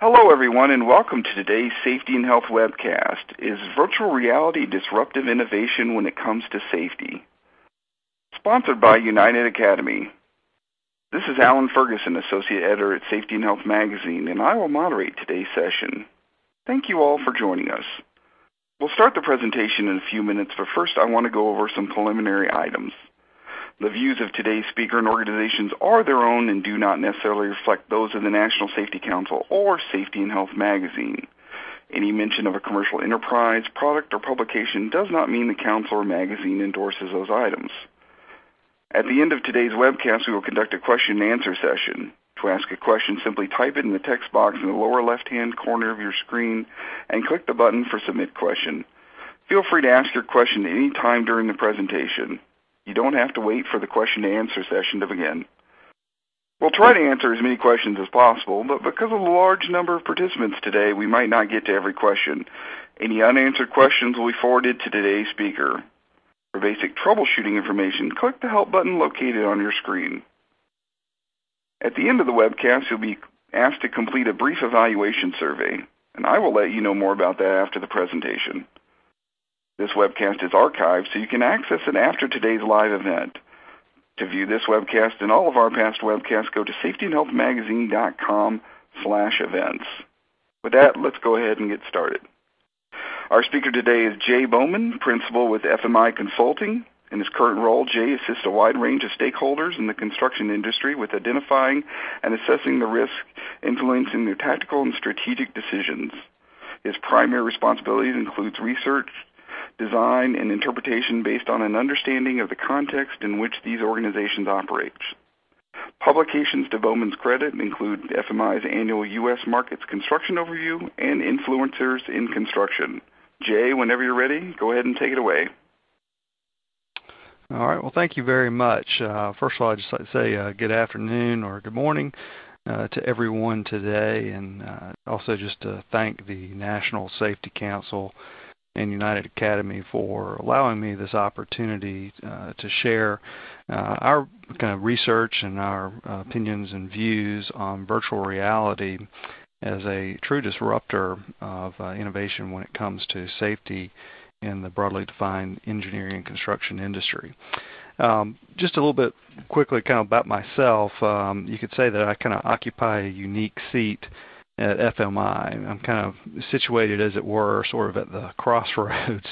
Hello, everyone, and welcome to today's Safety and Health webcast. Is virtual reality disruptive innovation when it comes to safety? Sponsored by United Academy. This is Alan Ferguson, Associate Editor at Safety and Health Magazine, and I will moderate today's session. Thank you all for joining us. We'll start the presentation in a few minutes, but first I want to go over some preliminary items. The views of today's speaker and organizations are their own and do not necessarily reflect those of the National Safety Council or Safety and Health magazine. Any mention of a commercial enterprise, product, or publication does not mean the council or magazine endorses those items. At the end of today's webcast, we will conduct a question and answer session. To ask a question, simply type it in the text box in the lower left-hand corner of your screen and click the button for Submit Question. Feel free to ask your question at any time during the presentation. You don't have to wait for the question and answer session to begin. We'll try to answer as many questions as possible, but because of the large number of participants today, we might not get to every question. Any unanswered questions will be forwarded to today's speaker. For basic troubleshooting information, click the Help button located on your screen. At the end of the webcast, you'll be asked to complete a brief evaluation survey, and I will let you know more about that after the presentation. This webcast is archived so you can access it after today's live event. To view this webcast and all of our past webcasts, go to safetyandhealthmagazine.com slash events. With that, let's go ahead and get started. Our speaker today is Jay Bowman, Principal with FMI Consulting. In his current role, Jay assists a wide range of stakeholders in the construction industry with identifying and assessing the risk influencing their tactical and strategic decisions. His primary responsibilities includes research, design, and interpretation based on an understanding of the context in which these organizations operate. Publications to Bowman's credit include FMI's annual U.S. Markets Construction Overview and Influencers in Construction. Jay, whenever you're ready, go ahead and take it away. All right. Well, thank you very much. Uh, first of all, I'd just like to say uh, good afternoon or good morning uh, to everyone today, and uh, also just to thank the National Safety Council and United Academy for allowing me this opportunity uh, to share uh, our kind of research and our uh, opinions and views on virtual reality as a true disruptor of uh, innovation when it comes to safety in the broadly defined engineering and construction industry. Um, just a little bit quickly kind of about myself, um, you could say that I kind of occupy a unique seat at FMI. I'm kind of situated, as it were, sort of at the crossroads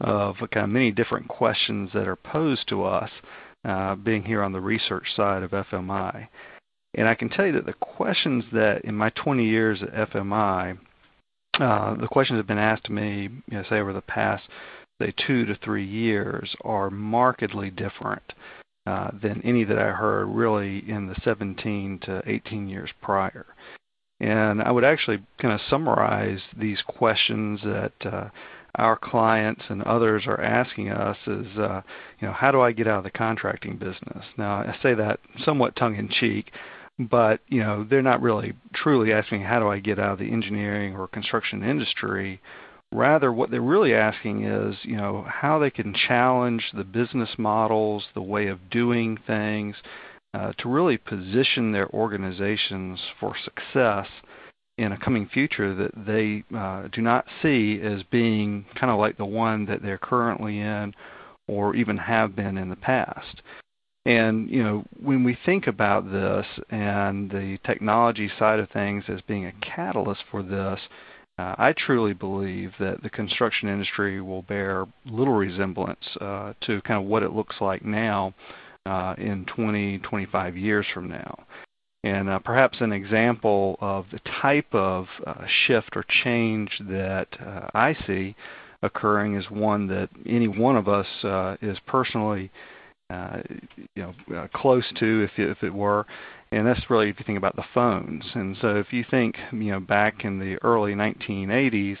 of kind of many different questions that are posed to us, uh, being here on the research side of FMI. And I can tell you that the questions that, in my 20 years at FMI, uh, the questions that have been asked to me, you know, say over the past, say, two to three years, are markedly different uh, than any that I heard really in the 17 to 18 years prior. And I would actually kind of summarize these questions that uh, our clients and others are asking us is, uh, you know, how do I get out of the contracting business? Now, I say that somewhat tongue in cheek, but you know, they're not really truly asking how do I get out of the engineering or construction industry. Rather, what they're really asking is, you know, how they can challenge the business models, the way of doing things, uh, to really position their organizations for success in a coming future that they uh, do not see as being kind of like the one that they're currently in or even have been in the past. And you know, when we think about this and the technology side of things as being a catalyst for this, uh, I truly believe that the construction industry will bear little resemblance uh, to kind of what it looks like now in 20, 25 years from now. And uh, perhaps an example of the type of uh, shift or change that uh, I see occurring is one that any one of us uh, is personally uh, you know, uh, close to, if, if it were, and that's really if you think about the phones. And so if you think, you know, back in the early 1980s,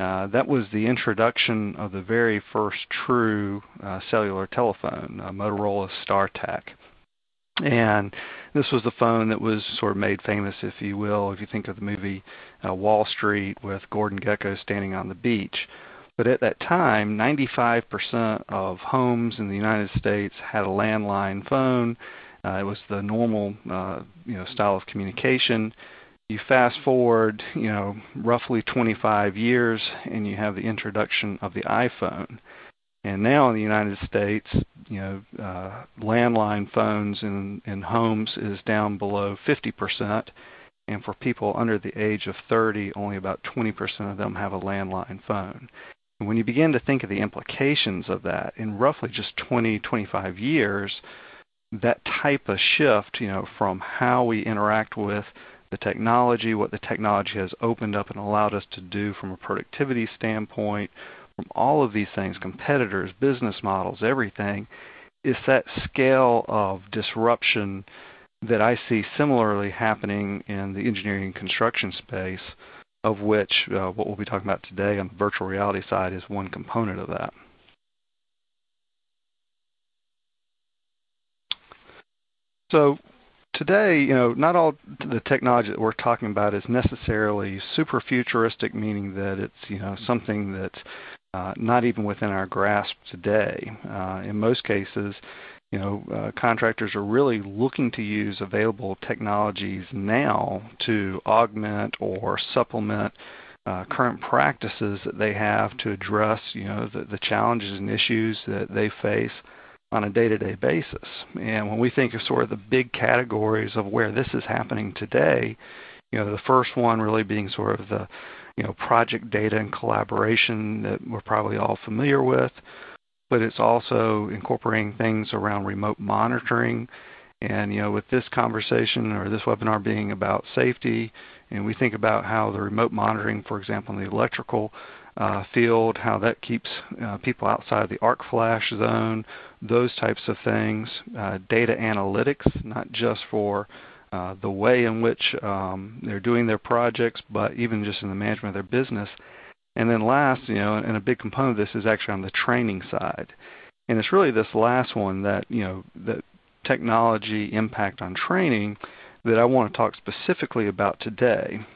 uh, that was the introduction of the very first true uh, cellular telephone, uh, Motorola StarTAC. And this was the phone that was sort of made famous, if you will, if you think of the movie uh, Wall Street with Gordon Gekko standing on the beach. But at that time, 95% of homes in the United States had a landline phone. Uh, it was the normal, uh, you know, style of communication You fast forward, you know, roughly 25 years, and you have the introduction of the iPhone. And now in the United States, you know, uh, landline phones in, in homes is down below 50%, and for people under the age of 30, only about 20% of them have a landline phone. And when you begin to think of the implications of that in roughly just 20, 25 years, that type of shift, you know, from how we interact with the technology, what the technology has opened up and allowed us to do from a productivity standpoint, from all of these things, competitors, business models, everything, is that scale of disruption that I see similarly happening in the engineering and construction space, of which uh, what we'll be talking about today on the virtual reality side is one component of that. So today, you know, not all the technology that we're talking about is necessarily super futuristic, meaning that it's you know something that's uh, not even within our grasp today. Uh, in most cases, you know, uh, contractors are really looking to use available technologies now to augment or supplement uh, current practices that they have to address, you know, the, the challenges and issues that they face on a day-to-day basis. And when we think of sort of the big categories of where this is happening today, you know, the first one really being sort of the you know, project data and collaboration that we're probably all familiar with, but it's also incorporating things around remote monitoring. And you know, with this conversation or this webinar being about safety, and we think about how the remote monitoring, for example, in the electrical uh, field, how that keeps uh, people outside the arc flash zone, those types of things. Uh, data analytics, not just for uh, the way in which um, they're doing their projects, but even just in the management of their business. And then last, you know, and a big component of this is actually on the training side. And it's really this last one that, you know, the technology impact on training that I want to talk specifically about today.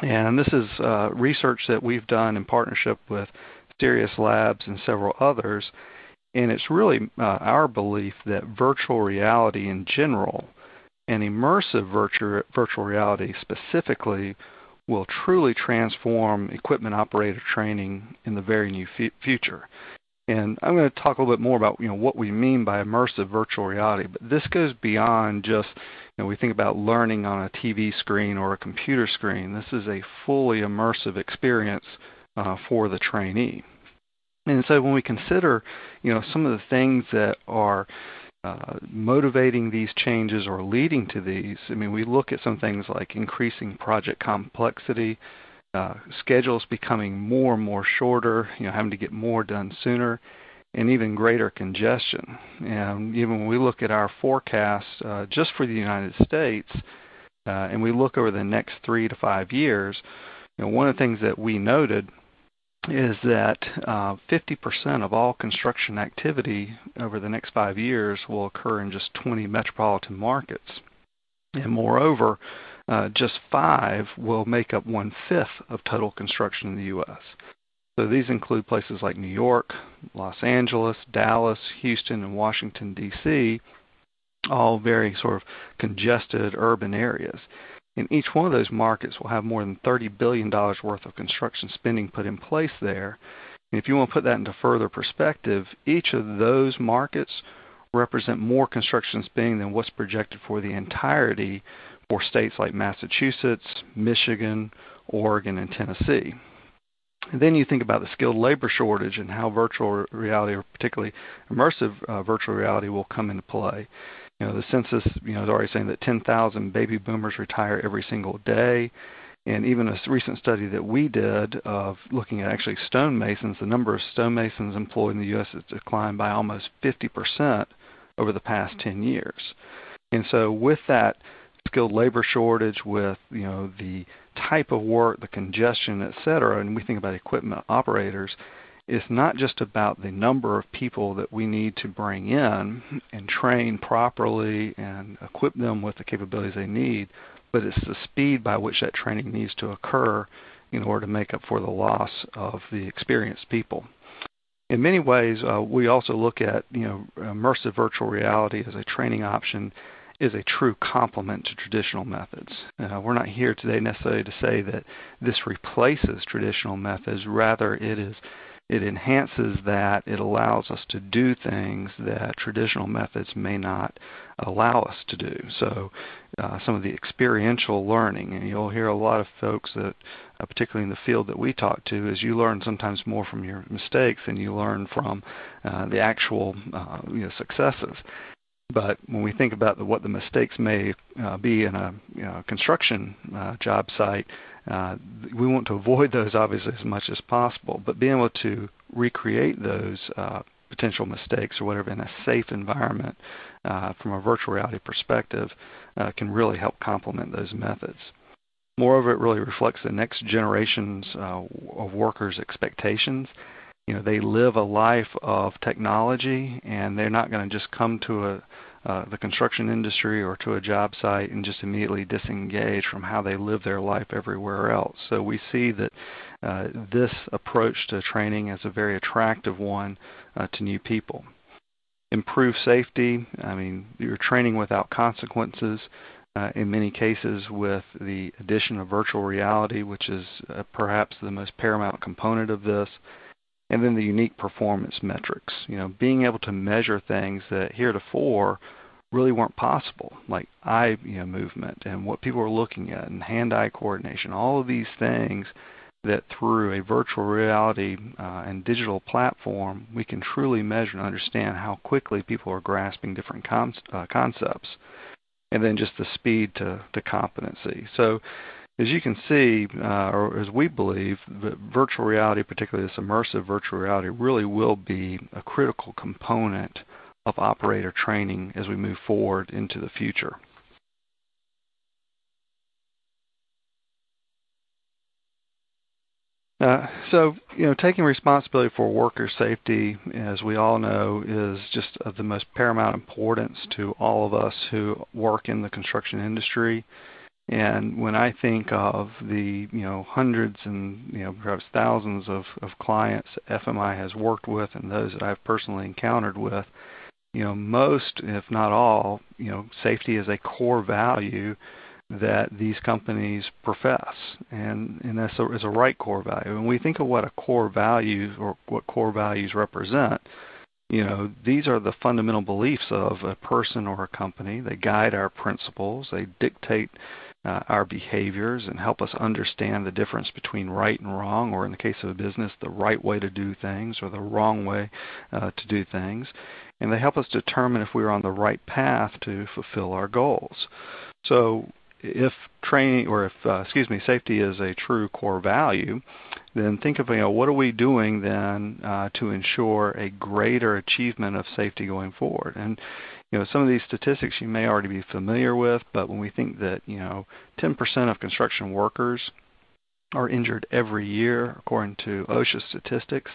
And this is uh, research that we've done in partnership with Serious Labs and several others. And it's really uh, our belief that virtual reality in general and immersive virtual, virtual reality specifically will truly transform equipment operator training in the very near future. And I'm going to talk a little bit more about you know what we mean by immersive virtual reality, but this goes beyond just you know we think about learning on a TV screen or a computer screen. This is a fully immersive experience uh, for the trainee. And so when we consider you know some of the things that are uh, motivating these changes or leading to these, I mean, we look at some things like increasing project complexity, uh, schedules becoming more and more shorter, you know, having to get more done sooner, and even greater congestion. And even when we look at our forecast uh, just for the United States, uh, and we look over the next three to five years, you know, one of the things that we noted is that uh, 50% of all construction activity over the next five years will occur in just 20 metropolitan markets. And moreover, uh, just five will make up one fifth of total construction in the U.S. So these include places like New York, Los Angeles, Dallas, Houston, and Washington, D.C., all very sort of congested urban areas. And each one of those markets will have more than $30 billion worth of construction spending put in place there. And if you want to put that into further perspective, each of those markets represent more construction spending than what's projected for the entirety for states like Massachusetts, Michigan, Oregon, and Tennessee. And then you think about the skilled labor shortage and how virtual reality, or particularly immersive uh, virtual reality, will come into play. You know, the census, you know, is already saying that 10,000 baby boomers retire every single day. And even a recent study that we did of looking at actually stonemasons, the number of stonemasons employed in the U.S. has declined by almost 50% over the past 10 years. And so with that skilled labor shortage, with you know the type of work, the congestion, et cetera, and we think about equipment operators, it's not just about the number of people that we need to bring in and train properly and equip them with the capabilities they need, but it's the speed by which that training needs to occur in order to make up for the loss of the experienced people. In many ways, uh, we also look at you know immersive virtual reality as a training option is a true complement to traditional methods. Uh, we're not here today necessarily to say that this replaces traditional methods. Rather, it is it enhances that. It allows us to do things that traditional methods may not allow us to do. So, uh, some of the experiential learning, and you'll hear a lot of folks that, uh, particularly in the field that we talk to, is you learn sometimes more from your mistakes than you learn from uh, the actual uh, you know, successes. But when we think about the, what the mistakes may uh, be in a you know, construction uh, job site, uh, we want to avoid those obviously as much as possible. But being able to recreate those uh, potential mistakes or whatever in a safe environment uh, from a virtual reality perspective uh, can really help complement those methods. Moreover, it really reflects the next generations of workers' expectations you know they live a life of technology and they're not going to just come to a uh, the construction industry or to a job site and just immediately disengage from how they live their life everywhere else. So we see that uh, this approach to training is a very attractive one uh, to new people. Improve safety. I mean, you're training without consequences. Uh, in many cases, with the addition of virtual reality, which is uh, perhaps the most paramount component of this, and then the unique performance metrics. You know, being able to measure things that heretofore really weren't possible, like eye you know, movement and what people are looking at and hand-eye coordination. All of these things that through a virtual reality uh, and digital platform, we can truly measure and understand how quickly people are grasping different uh, concepts, and then just the speed to, to competency. So as you can see, uh, or as we believe, virtual reality, particularly this immersive virtual reality, really will be a critical component of operator training as we move forward into the future. Uh, so, you know, taking responsibility for worker safety, as we all know, is just of the most paramount importance to all of us who work in the construction industry. And when I think of the you know hundreds and you know perhaps thousands of, of clients FMI has worked with and those that I've personally encountered with, you know most, if not all, you know safety is a core value that these companies profess, and and that's a, is a right core value. When we think of what a core value or what core values represent, you know these are the fundamental beliefs of a person or a company. They guide our principles. They dictate uh, our behaviors and help us understand the difference between right and wrong, or in the case of a business, the right way to do things or the wrong way uh, to do things. And they help us determine if we're on the right path to fulfill our goals. So if training or if uh, excuse me safety is a true core value then think of you know what are we doing then uh, to ensure a greater achievement of safety going forward and you know, some of these statistics you may already be familiar with, but when we think that, you know, 10% of construction workers are injured every year according to OSHA statistics,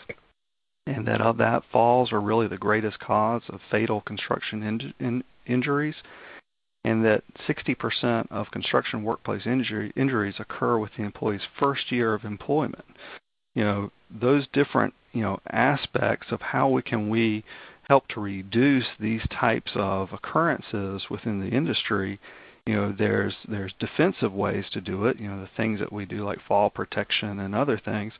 and that of that falls are really the greatest cause of fatal construction in, in, injuries, and that 60% of construction workplace injury, injuries occur with the employee's first year of employment. You know, those different, you know, aspects of how we can we help to reduce these types of occurrences within the industry, you know, there's there's defensive ways to do it, you know, the things that we do like fall protection and other things,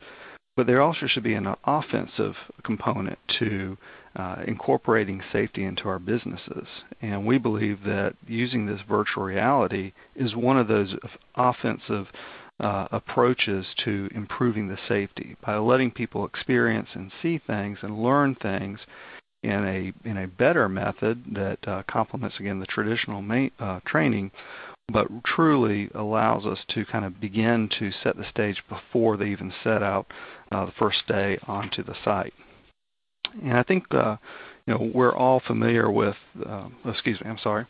but there also should be an offensive component to uh, incorporating safety into our businesses. And we believe that using this virtual reality is one of those offensive uh, approaches to improving the safety by letting people experience and see things and learn things in a in a better method that uh, complements again the traditional uh, training, but truly allows us to kind of begin to set the stage before they even set out uh, the first day onto the site. And I think uh, you know we're all familiar with. Uh, excuse me, I'm sorry,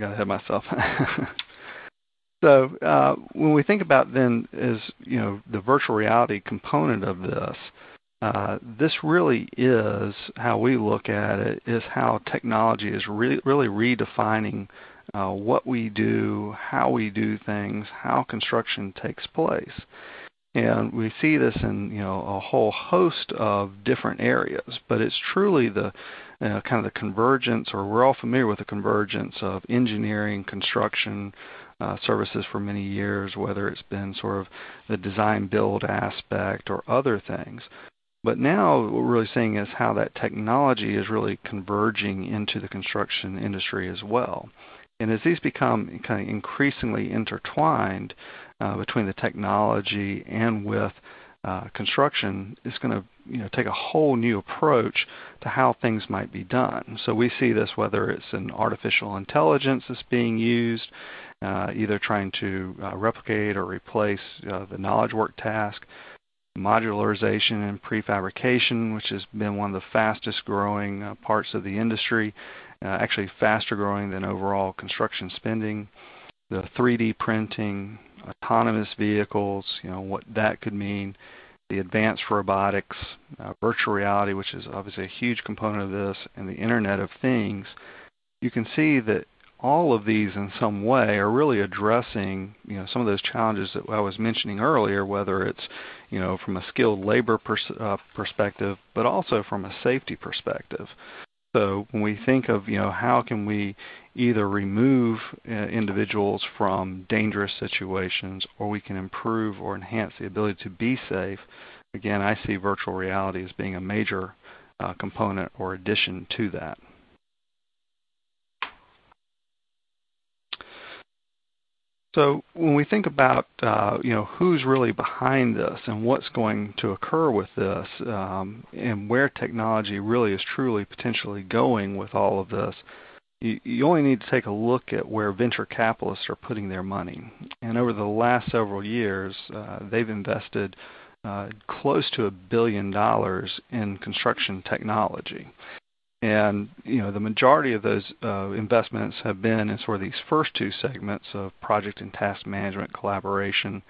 got ahead of myself. so uh, when we think about then is you know the virtual reality component of this. Uh, this really is how we look at it is how technology is re- really redefining uh, what we do, how we do things, how construction takes place. And we see this in you know a whole host of different areas, but it's truly the uh, kind of the convergence, or we're all familiar with the convergence of engineering, construction, uh, services for many years, whether it's been sort of the design build aspect or other things. But now what we're really seeing is how that technology is really converging into the construction industry as well. And as these become kind of increasingly intertwined uh, between the technology and with uh, construction, it's going to you know, take a whole new approach to how things might be done. So we see this whether it's an artificial intelligence that's being used, uh, either trying to uh, replicate or replace uh, the knowledge work task, modularization and prefabrication, which has been one of the fastest growing uh, parts of the industry, uh, actually faster growing than overall construction spending. The 3D printing, autonomous vehicles, you know what that could mean. The advanced robotics, uh, virtual reality, which is obviously a huge component of this, and the Internet of Things. You can see that all of these in some way are really addressing you know some of those challenges that I was mentioning earlier, whether it's you know from a skilled labor pers- uh, perspective, but also from a safety perspective. So when we think of you know how can we either remove uh, individuals from dangerous situations, or we can improve or enhance the ability to be safe. Again, I see virtual reality as being a major uh, component or addition to that. So when we think about uh, you know who's really behind this and what's going to occur with this, um, and where technology really is truly potentially going with all of this, you, only need to take a look at where venture capitalists are putting their money. And over the last several years, uh, they've invested uh, close to a billion dollars in construction technology. And you know the majority of those uh, investments have been in sort of these first two segments of project and task management collaboration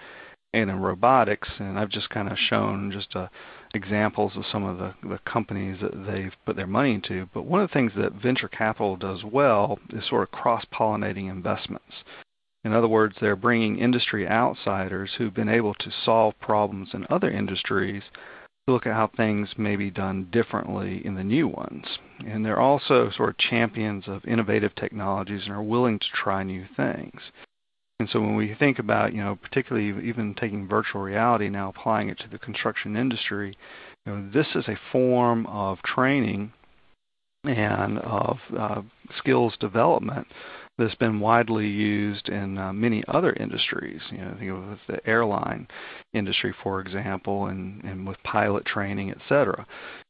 and in robotics. And I've just kind of shown just uh, examples of some of the, the companies that they've put their money into. But one of the things that venture capital does well is sort of cross-pollinating investments. In other words, they're bringing industry outsiders who've been able to solve problems in other industries look at how things may be done differently in the new ones. And they're also sort of champions of innovative technologies and are willing to try new things. And so when we think about, you know, particularly even taking virtual reality now applying it to the construction industry, you know, this is a form of training and of uh, skills development that's been widely used in uh, many other industries. You know, think of the airline industry, for example, and, and with pilot training, et cetera.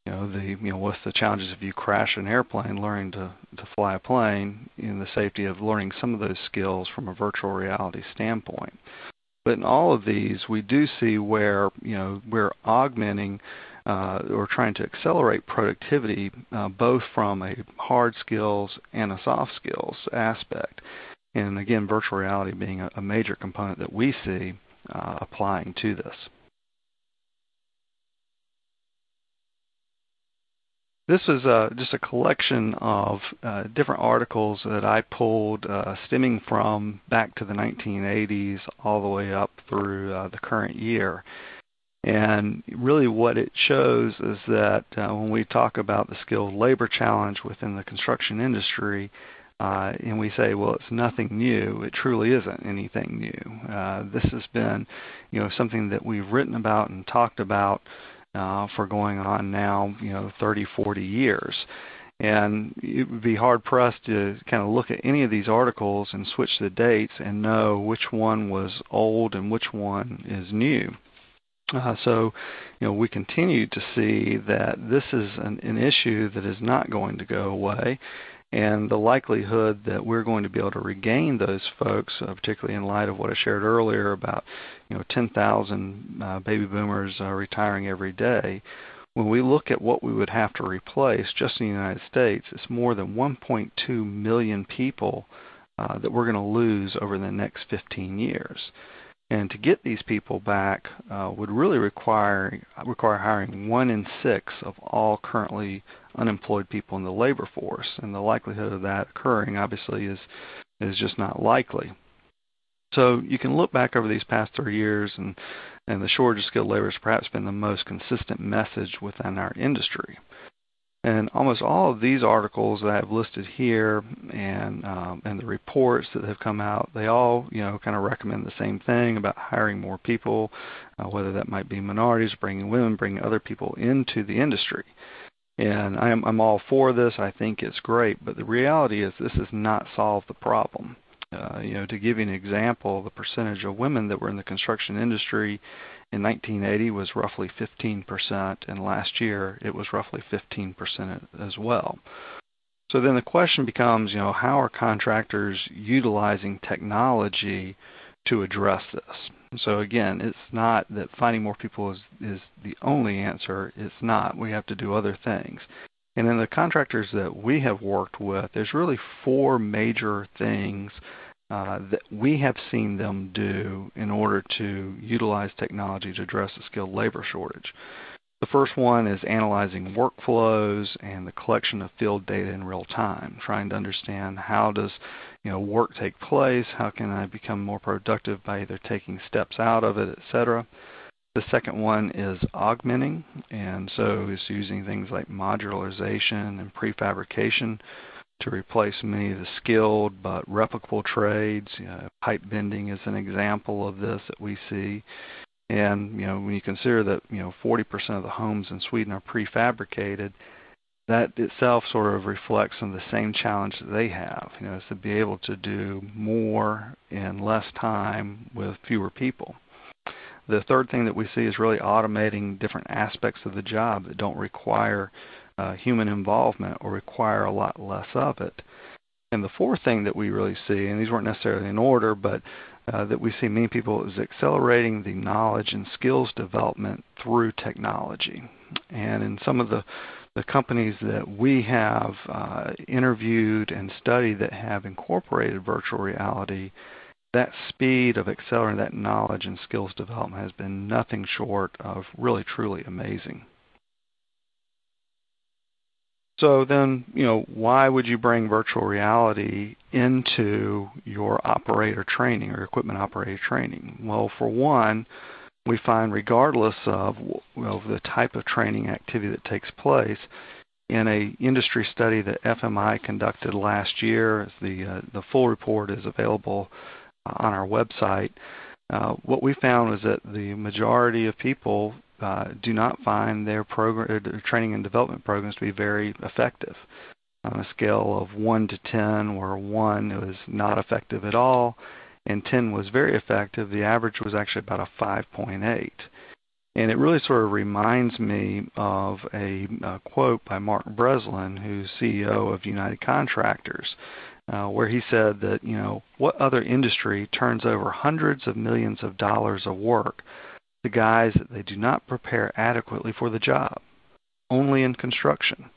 You know, the you know, what's the challenges if you crash an airplane, learning to to fly a plane, in the safety of learning some of those skills from a virtual reality standpoint. But in all of these, we do see where you know we're augmenting or trying to accelerate productivity uh, both from a hard skills and a soft skills aspect. And again, virtual reality being a, a major component that we see uh, applying to this. This is uh, just a collection of uh, different articles that I pulled uh, stemming from back to the 1980s all the way up through uh, the current year. And really what it shows is that uh, when we talk about the skilled labor challenge within the construction industry, uh, and we say, well, it's nothing new. It truly isn't anything new. Uh, this has been, you know, something that we've written about and talked about uh, for going on now, you know, 30, 40 years. And it would be hard pressed to kind of look at any of these articles and switch the dates and know which one was old and which one is new. Uh, so, you know, we continue to see that this is an, an issue that is not going to go away, and the likelihood that we're going to be able to regain those folks, uh, particularly in light of what I shared earlier about, you know, 10,000 uh, baby boomers uh, retiring every day. When we look at what we would have to replace just in the United States, it's more than 1.2 million people uh, that we're going to lose over the next 15 years. And to get these people back uh, would really require require hiring one in six of all currently unemployed people in the labor force, and the likelihood of that occurring obviously is is just not likely. So you can look back over these past three years and and the shortage of skilled labor has perhaps been the most consistent message within our industry. And almost all of these articles that I've listed here and um, and the reports that have come out, they all you know kind of recommend the same thing about hiring more people, uh, whether that might be minorities, bringing women, bringing other people into the industry. And I'm, I'm all for this. I think it's great, but the reality is this has not solved the problem. Uh, you know, to give you an example, the percentage of women that were in the construction industry in 1980 was roughly 15%, and last year it was roughly 15% as well. So then the question becomes, you know, how are contractors utilizing technology to address this? So again, it's not that finding more people is, is the only answer. It's not. We have to do other things. And in the contractors that we have worked with, there's really four major things uh, that we have seen them do in order to utilize technology to address the skilled labor shortage. The first one is analyzing workflows and the collection of field data in real time, trying to understand how does you know, work take place, how can I become more productive by either taking steps out of it, etc. The second one is augmenting, and so it's using things like modularization and prefabrication to replace many of the skilled but replicable trades. You know, pipe bending is an example of this that we see. And you know, when you consider that you know 40% of the homes in Sweden are prefabricated, that itself sort of reflects on the same challenge that they have. You know, is to be able to do more in less time with fewer people. The third thing that we see is really automating different aspects of the job that don't require uh, human involvement or require a lot less of it. And the fourth thing that we really see, and these weren't necessarily in order, but uh, that we see many people is accelerating the knowledge and skills development through technology. And in some of the, the companies that we have uh, interviewed and studied that have incorporated virtual reality, that speed of accelerating that knowledge and skills development has been nothing short of really truly amazing. So then, you know, why would you bring virtual reality into your operator training or equipment operator training? Well, for one, we find regardless of, the type of training activity that takes place, in a industry study that FMI conducted last year, the uh, the full report is available on our website. Uh, what we found was that the majority of people uh, do not find their program, uh, training and development programs to be very effective. On a scale of 1 to 10, where 1 was not effective at all and 10 was very effective, the average was actually about a 5.8. And it really sort of reminds me of a, a quote by Mark Breslin, who's CEO of United Contractors, uh, where he said that, you know, what other industry turns over hundreds of millions of dollars of work the guys that they do not prepare adequately for the job, only in construction.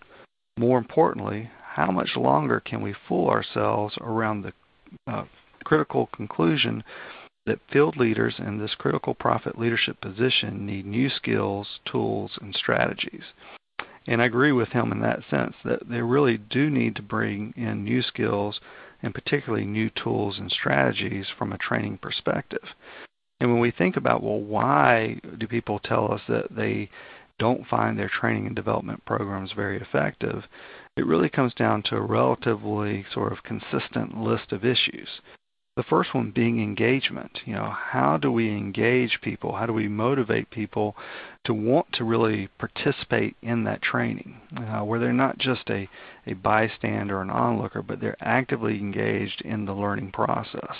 More importantly, how much longer can we fool ourselves around the uh, critical conclusion that field leaders in this critical profit leadership position need new skills, tools, and strategies? And I agree with him in that sense that they really do need to bring in new skills and particularly new tools and strategies from a training perspective. And when we think about, well, why do people tell us that they don't find their training and development programs very effective, it really comes down to a relatively sort of consistent list of issues. The first one being engagement. You know, how do we engage people? How do we motivate people to want to really participate in that training, uh, where they're not just a, a bystander or an onlooker, but they're actively engaged in the learning process.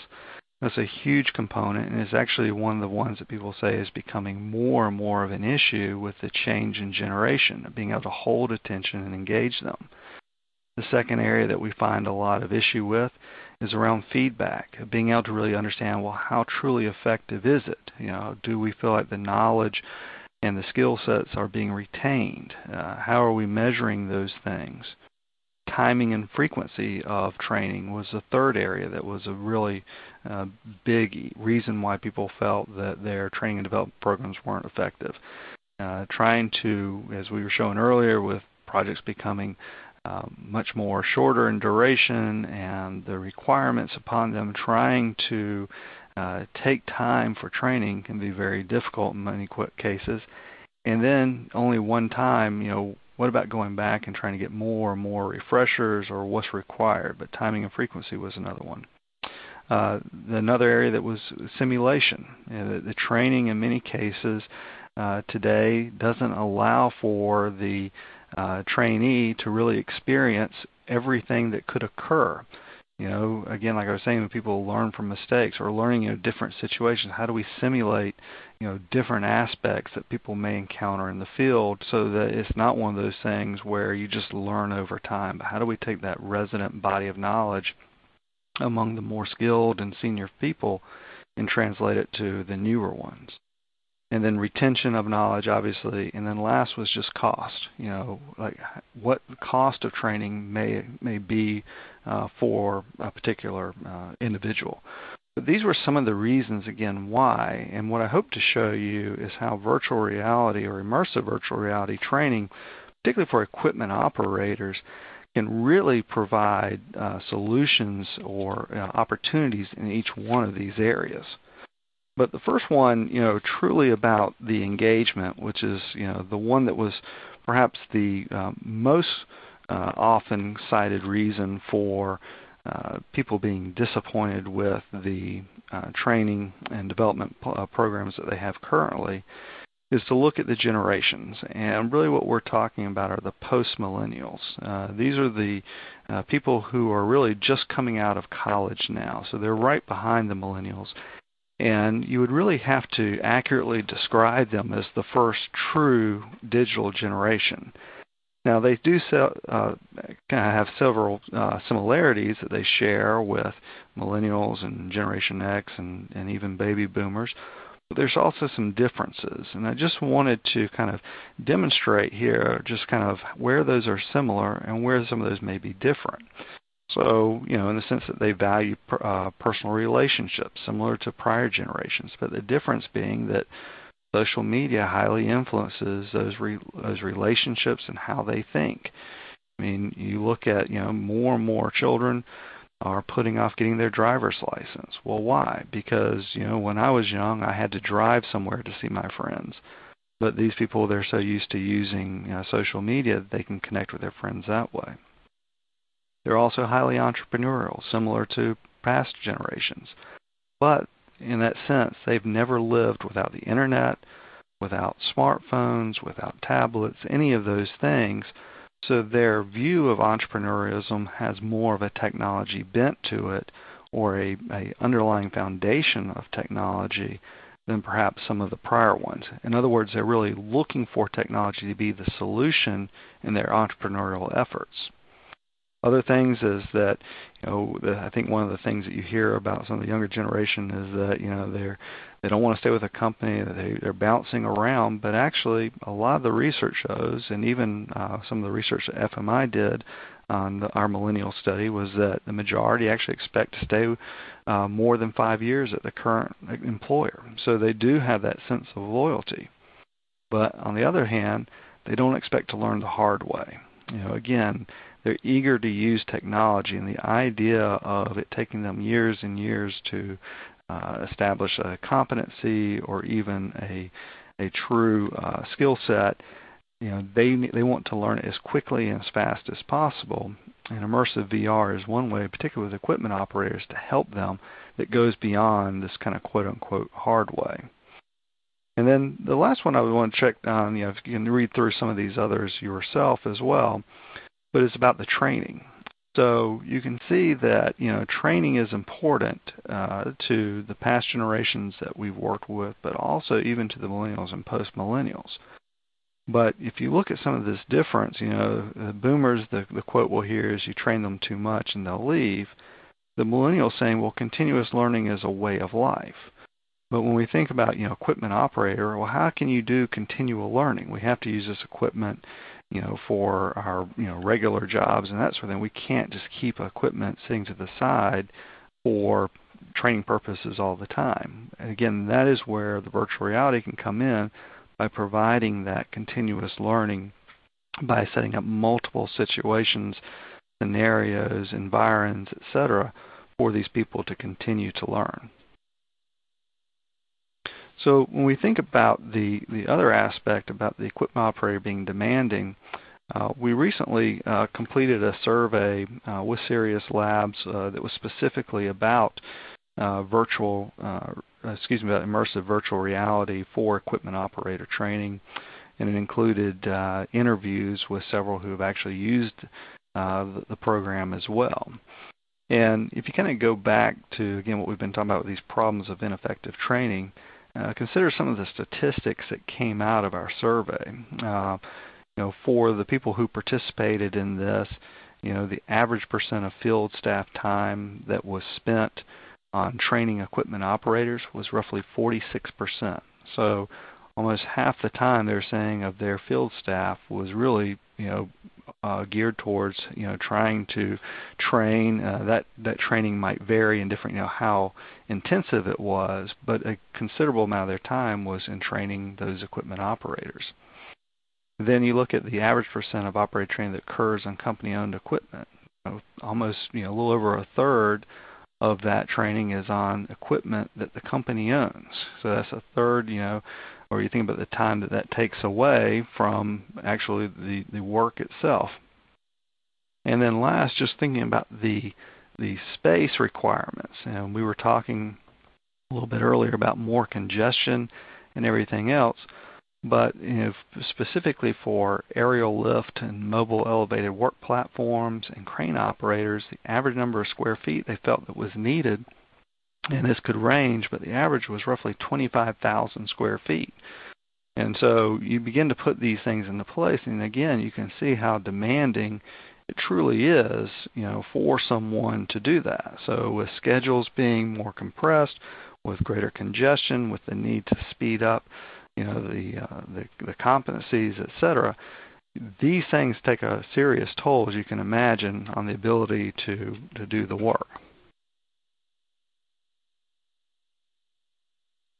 That's a huge component, and it's actually one of the ones that people say is becoming more and more of an issue with the change in generation, being able to hold attention and engage them. The second area that we find a lot of issue with is around feedback, being able to really understand, well, how truly effective is it? You know, do we feel like the knowledge and the skill sets are being retained? Uh, how are we measuring those things? timing and frequency of training was the third area that was a really uh, big reason why people felt that their training and development programs weren't effective. Uh, trying to, as we were showing earlier, with projects becoming um, much more shorter in duration, and the requirements upon them trying to uh, take time for training can be very difficult in many cases. And then only one time, you know, what about going back and trying to get more and more refreshers or what's required? But timing and frequency was another one. Uh, another area that was simulation. You know, the, the, training in many cases uh, today doesn't allow for the uh, trainee to really experience everything that could occur. You know, again, like I was saying, when people learn from mistakes or learning in different situations, how do we simulate, you know, different aspects that people may encounter in the field so that it's not one of those things where you just learn over time, but how do we take that resident body of knowledge among the more skilled and senior people and translate it to the newer ones? and then retention of knowledge obviously. And then last was just cost you know like what the cost of training may may be uh, for a particular uh, individual. But these were some of the reasons again why. And what i hope to show you is how virtual reality or immersive virtual reality training particularly for equipment operators can really provide uh, solutions or uh, opportunities in each one of these areas. But the first one, you know, truly about the engagement, which is, you know, the one that was perhaps the um, most uh, often cited reason for uh, people being disappointed with the uh, training and development uh, programs that they have currently, is to look at the generations. And really, what we're talking about are the post millennials. Uh, these are the uh, people who are really just coming out of college now. So they're right behind the millennials and you would really have to accurately describe them as the first true digital generation. Now they do uh, kind of have several uh, similarities that they share with millennials and Generation X and, and even baby boomers, there's also some differences. And I just wanted to kind of demonstrate here just kind of where those are similar and where some of those may be different. So, you know, in the sense that they value uh, personal relationships similar to prior generations, but the difference being that social media highly influences those re- those relationships and how they think. I mean, you look at, you know, more and more children are putting off getting their driver's license. Well, why? Because, you know, when I was young, I had to drive somewhere to see my friends. But these people, they're so used to using you know, social media, that they can connect with their friends that way. They're also highly entrepreneurial, similar to past generations. But in that sense, they've never lived without the internet, without smartphones, without tablets, any of those things. So their view of entrepreneurialism has more of a technology bent to it or a, a underlying foundation of technology than perhaps some of the prior ones. In other words, they're really looking for technology to be the solution in their entrepreneurial efforts. Other things is that you know the, I think one of the things that you hear about some of the younger generation is that you know they're they don't want to stay with a company that they they're bouncing around. But actually, a lot of the research shows, and even uh, some of the research that FMI did on the, our millennial study was that the majority actually expect to stay uh, more than five years at the current employer. So they do have that sense of loyalty. But on the other hand, they don't expect to learn the hard way. You know, again, they're eager to use technology, and the idea of it taking them years and years to uh, establish a competency or even a a true uh, skill set, you know, they they want to learn it as quickly and as fast as possible. And immersive VR is one way, particularly with equipment operators, to help them that goes beyond this kind of quote unquote hard way. And then the last one I would want to check on, you know, if you can read through some of these others yourself as well, but it's about the training. So you can see that you know training is important uh, to the past generations that we've worked with, but also even to the millennials and post millennials. But if you look at some of this difference, you know, the boomers, the, the quote we'll hear is you train them too much and they'll leave. The millennials saying, well, continuous learning is a way of life. But when we think about, you know, equipment operator, well, how can you do continual learning? We have to use this equipment you know, for our you know regular jobs and that sort of thing. We can't just keep equipment sitting to the side for training purposes all the time. And again, that is where the virtual reality can come in by providing that continuous learning by setting up multiple situations, scenarios, environs, etc., for these people to continue to learn. So when we think about the, the other aspect about the equipment operator being demanding, uh, we recently uh, completed a survey uh, with Serious Labs uh, that was specifically about uh, virtual, uh, excuse me, about immersive virtual reality for equipment operator training, and it included interviews with several who have actually used the, the program as well. And if you kind of go back to again what we've been talking about with these problems of ineffective training, uh, consider some of the statistics that came out of our survey. Uh, you know, for the people who participated in this, you know, the average percent of field staff time that was spent on training equipment operators was roughly 46%. So almost half the time they're saying of their field staff was really, you know, uh, geared towards you know trying to train. Uh, that that training might vary in different you know how intensive it was, but a considerable amount of their time was in training those equipment operators. Then you look at the average percent of operator training that occurs on company-owned equipment. Almost you know a little over a third of that training is on equipment that the company owns. So that's a third, you know, or you think about the time that that takes away from actually the, the work itself. And then last, just thinking about the the space requirements. And we were talking a little bit earlier about more congestion and everything else. But you know, specifically for aerial lift and mobile elevated work platforms and crane operators, the average number of square feet they felt that was needed and this could range, but the average was roughly 25,000 square feet. And so you begin to put these things into place, and again, you can see how demanding it truly is, you know, for someone to do that. So with schedules being more compressed, with greater congestion, with the need to speed up, you know, the uh, the, the competencies, etc. These things take a serious toll, as you can imagine, on the ability to to do the work.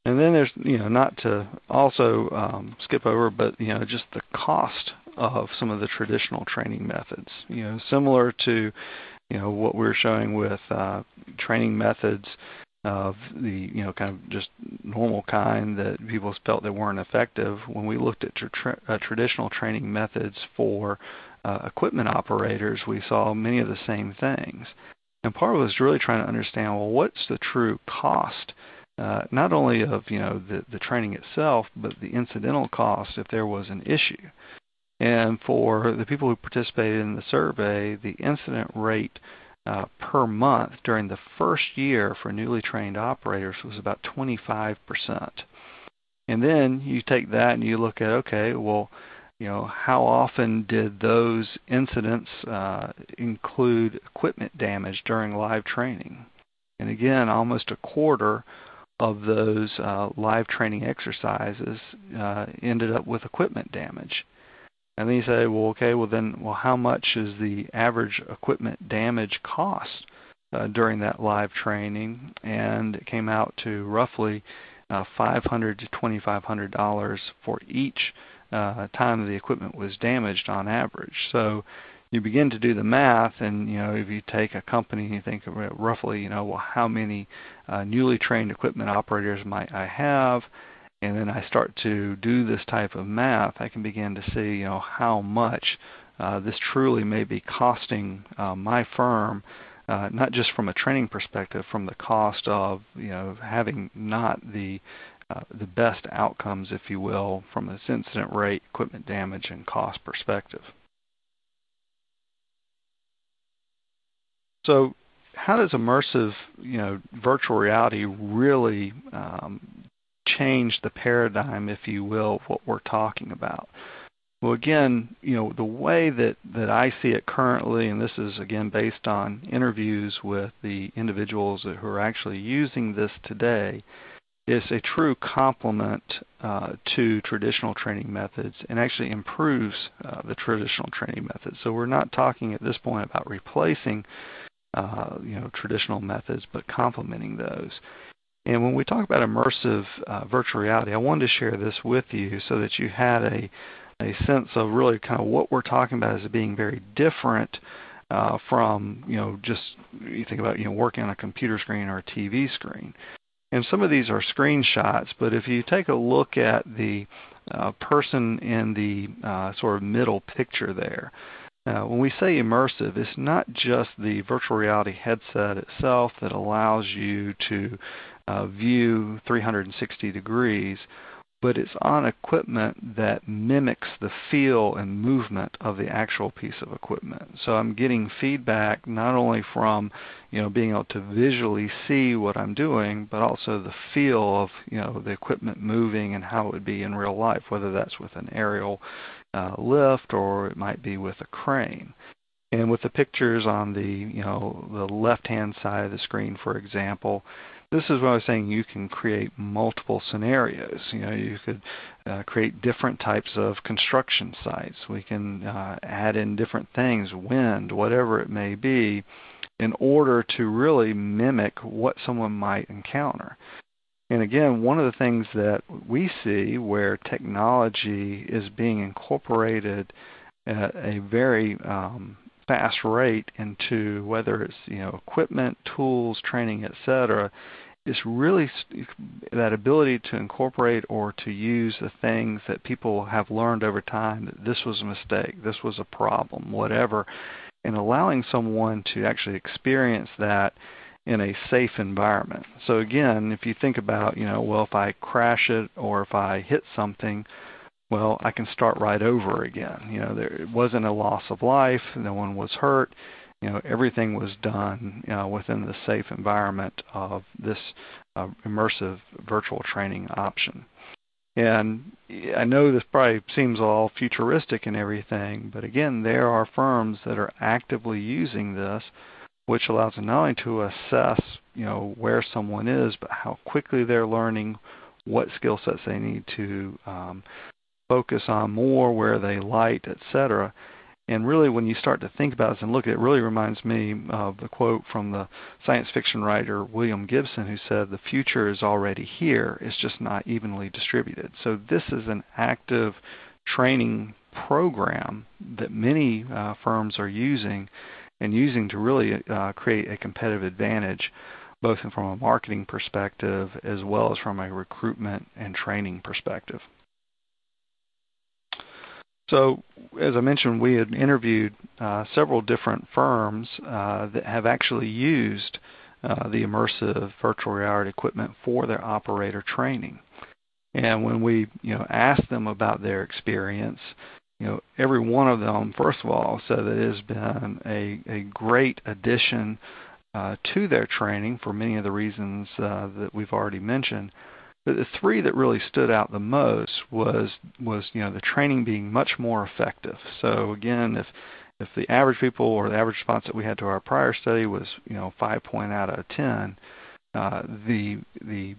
And then there's, you know, not to also um, skip over, but you know, just the cost of some of the traditional training methods. You know, similar to, you know, what we're showing with uh, training methods of the, you know, kind of just normal kind that people felt that weren't effective. When we looked at tra- uh, traditional training methods for uh, equipment operators, we saw many of the same things. And part of it was really trying to understand, well, what's the true cost? Uh, not only of you know the, the training itself, but the incidental cost if there was an issue. And for the people who participated in the survey, the incident rate uh, per month during the first year for newly trained operators was about 25%. And then you take that and you look at okay, well, you know, how often did those incidents uh, include equipment damage during live training? And again, almost a quarter of those uh, live training exercises uh, ended up with equipment damage. And then you say, well, okay, well then, well, how much is the average equipment damage cost uh, during that live training? And it came out to roughly uh, $500 to $2,500 for each uh, time the equipment was damaged on average. So you begin to do the math, and you know if you take a company and you think roughly, you know, well, how many uh, newly trained equipment operators might I have? And then I start to do this type of math, I can begin to see, you know, how much uh, this truly may be costing uh, my firm, uh, not just from a training perspective, from the cost of, you know, having not the uh, the best outcomes, if you will, from this incident rate, equipment damage, and cost perspective. So how does immersive, you know, virtual reality really um, change the paradigm, if you will, what we're talking about? Well, again, you know, the way that, that I see it currently, and this is again based on interviews with the individuals who are actually using this today, is a true complement uh, to traditional training methods and actually improves uh, the traditional training methods. So we're not talking at this point about replacing uh, you know, traditional methods, but complementing those. And when we talk about immersive uh, virtual reality, I wanted to share this with you so that you had a, a sense of really kind of what we're talking about as being very different uh, from you know just you think about you know working on a computer screen or a TV screen. And some of these are screenshots, but if you take a look at the uh, person in the uh, sort of middle picture there, uh, when we say immersive, it's not just the virtual reality headset itself that allows you to uh, view 360 degrees, but it's on equipment that mimics the feel and movement of the actual piece of equipment. So I'm getting feedback not only from you know being able to visually see what I'm doing, but also the feel of you know the equipment moving and how it would be in real life, whether that's with an aerial uh, lift or it might be with a crane. And with the pictures on the you know the left-hand side of the screen, for example, this is what I was saying. You can create multiple scenarios. You know, you could uh, create different types of construction sites. We can uh, add in different things, wind, whatever it may be, in order to really mimic what someone might encounter. And again, one of the things that we see where technology is being incorporated at a very um, fast rate into whether it's you know equipment, tools, training, etc. Is really that ability to incorporate or to use the things that people have learned over time that this was a mistake, this was a problem, whatever, and allowing someone to actually experience that in a safe environment. So again, if you think about, you know, well, if I crash it or if I hit something, well, I can start right over again. You know, there it wasn't a loss of life, no one was hurt. You know, everything was done you know, within the safe environment of this uh, immersive virtual training option. And I know this probably seems all futuristic and everything, but again, there are firms that are actively using this, which allows them not only to assess, you know, where someone is, but how quickly they're learning, what skill sets they need to um, focus on more, where they light, etc. And really, when you start to think about this and look at it, it really reminds me of the quote from the science fiction writer William Gibson, who said, The future is already here, it's just not evenly distributed. So, this is an active training program that many uh, firms are using and using to really uh, create a competitive advantage, both from a marketing perspective as well as from a recruitment and training perspective. So, as I mentioned, we had interviewed uh, several different firms uh, that have actually used uh, the immersive virtual reality equipment for their operator training. And when we, you know, asked them about their experience, you know, every one of them, first of all, said that it has been a, a great addition uh, to their training for many of the reasons uh, that we've already mentioned. But the three that really stood out the most was was you know the training being much more effective. So again, if if the average people or the average response that we had to our prior study was you know five point out of ten, uh, the the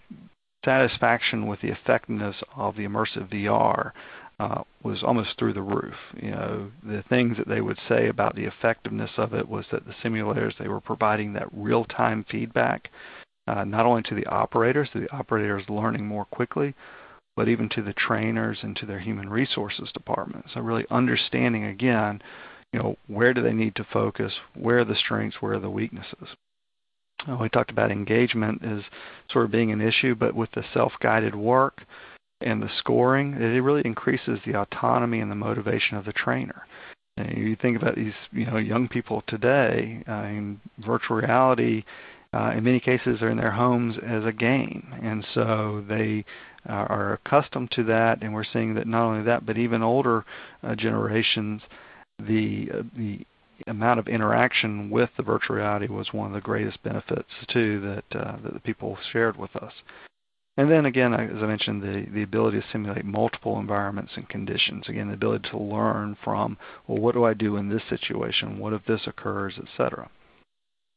satisfaction with the effectiveness of the immersive VR uh, was almost through the roof. You know, the things that they would say about the effectiveness of it was that the simulators they were providing that real-time feedback uh, not only to the operators, to the operators learning more quickly, but even to the trainers and to their human resources department. So really understanding again, you know, where do they need to focus, where are the strengths, where are the weaknesses. Uh, we talked about engagement as sort of being an issue, but with the self-guided work and the scoring, it really increases the autonomy and the motivation of the trainer. And you think about these, you know, young people today. Uh, in virtual reality uh, in many cases are in their homes as a game, and so they uh, are accustomed to that. And we're seeing that not only that, but even older uh, generations, the uh, the amount of interaction with the virtual reality was one of the greatest benefits too that uh, that the people shared with us. And then again, as I mentioned, the, the ability to simulate multiple environments and conditions. Again, the ability to learn from, well, what do I do in this situation? What if this occurs, etc.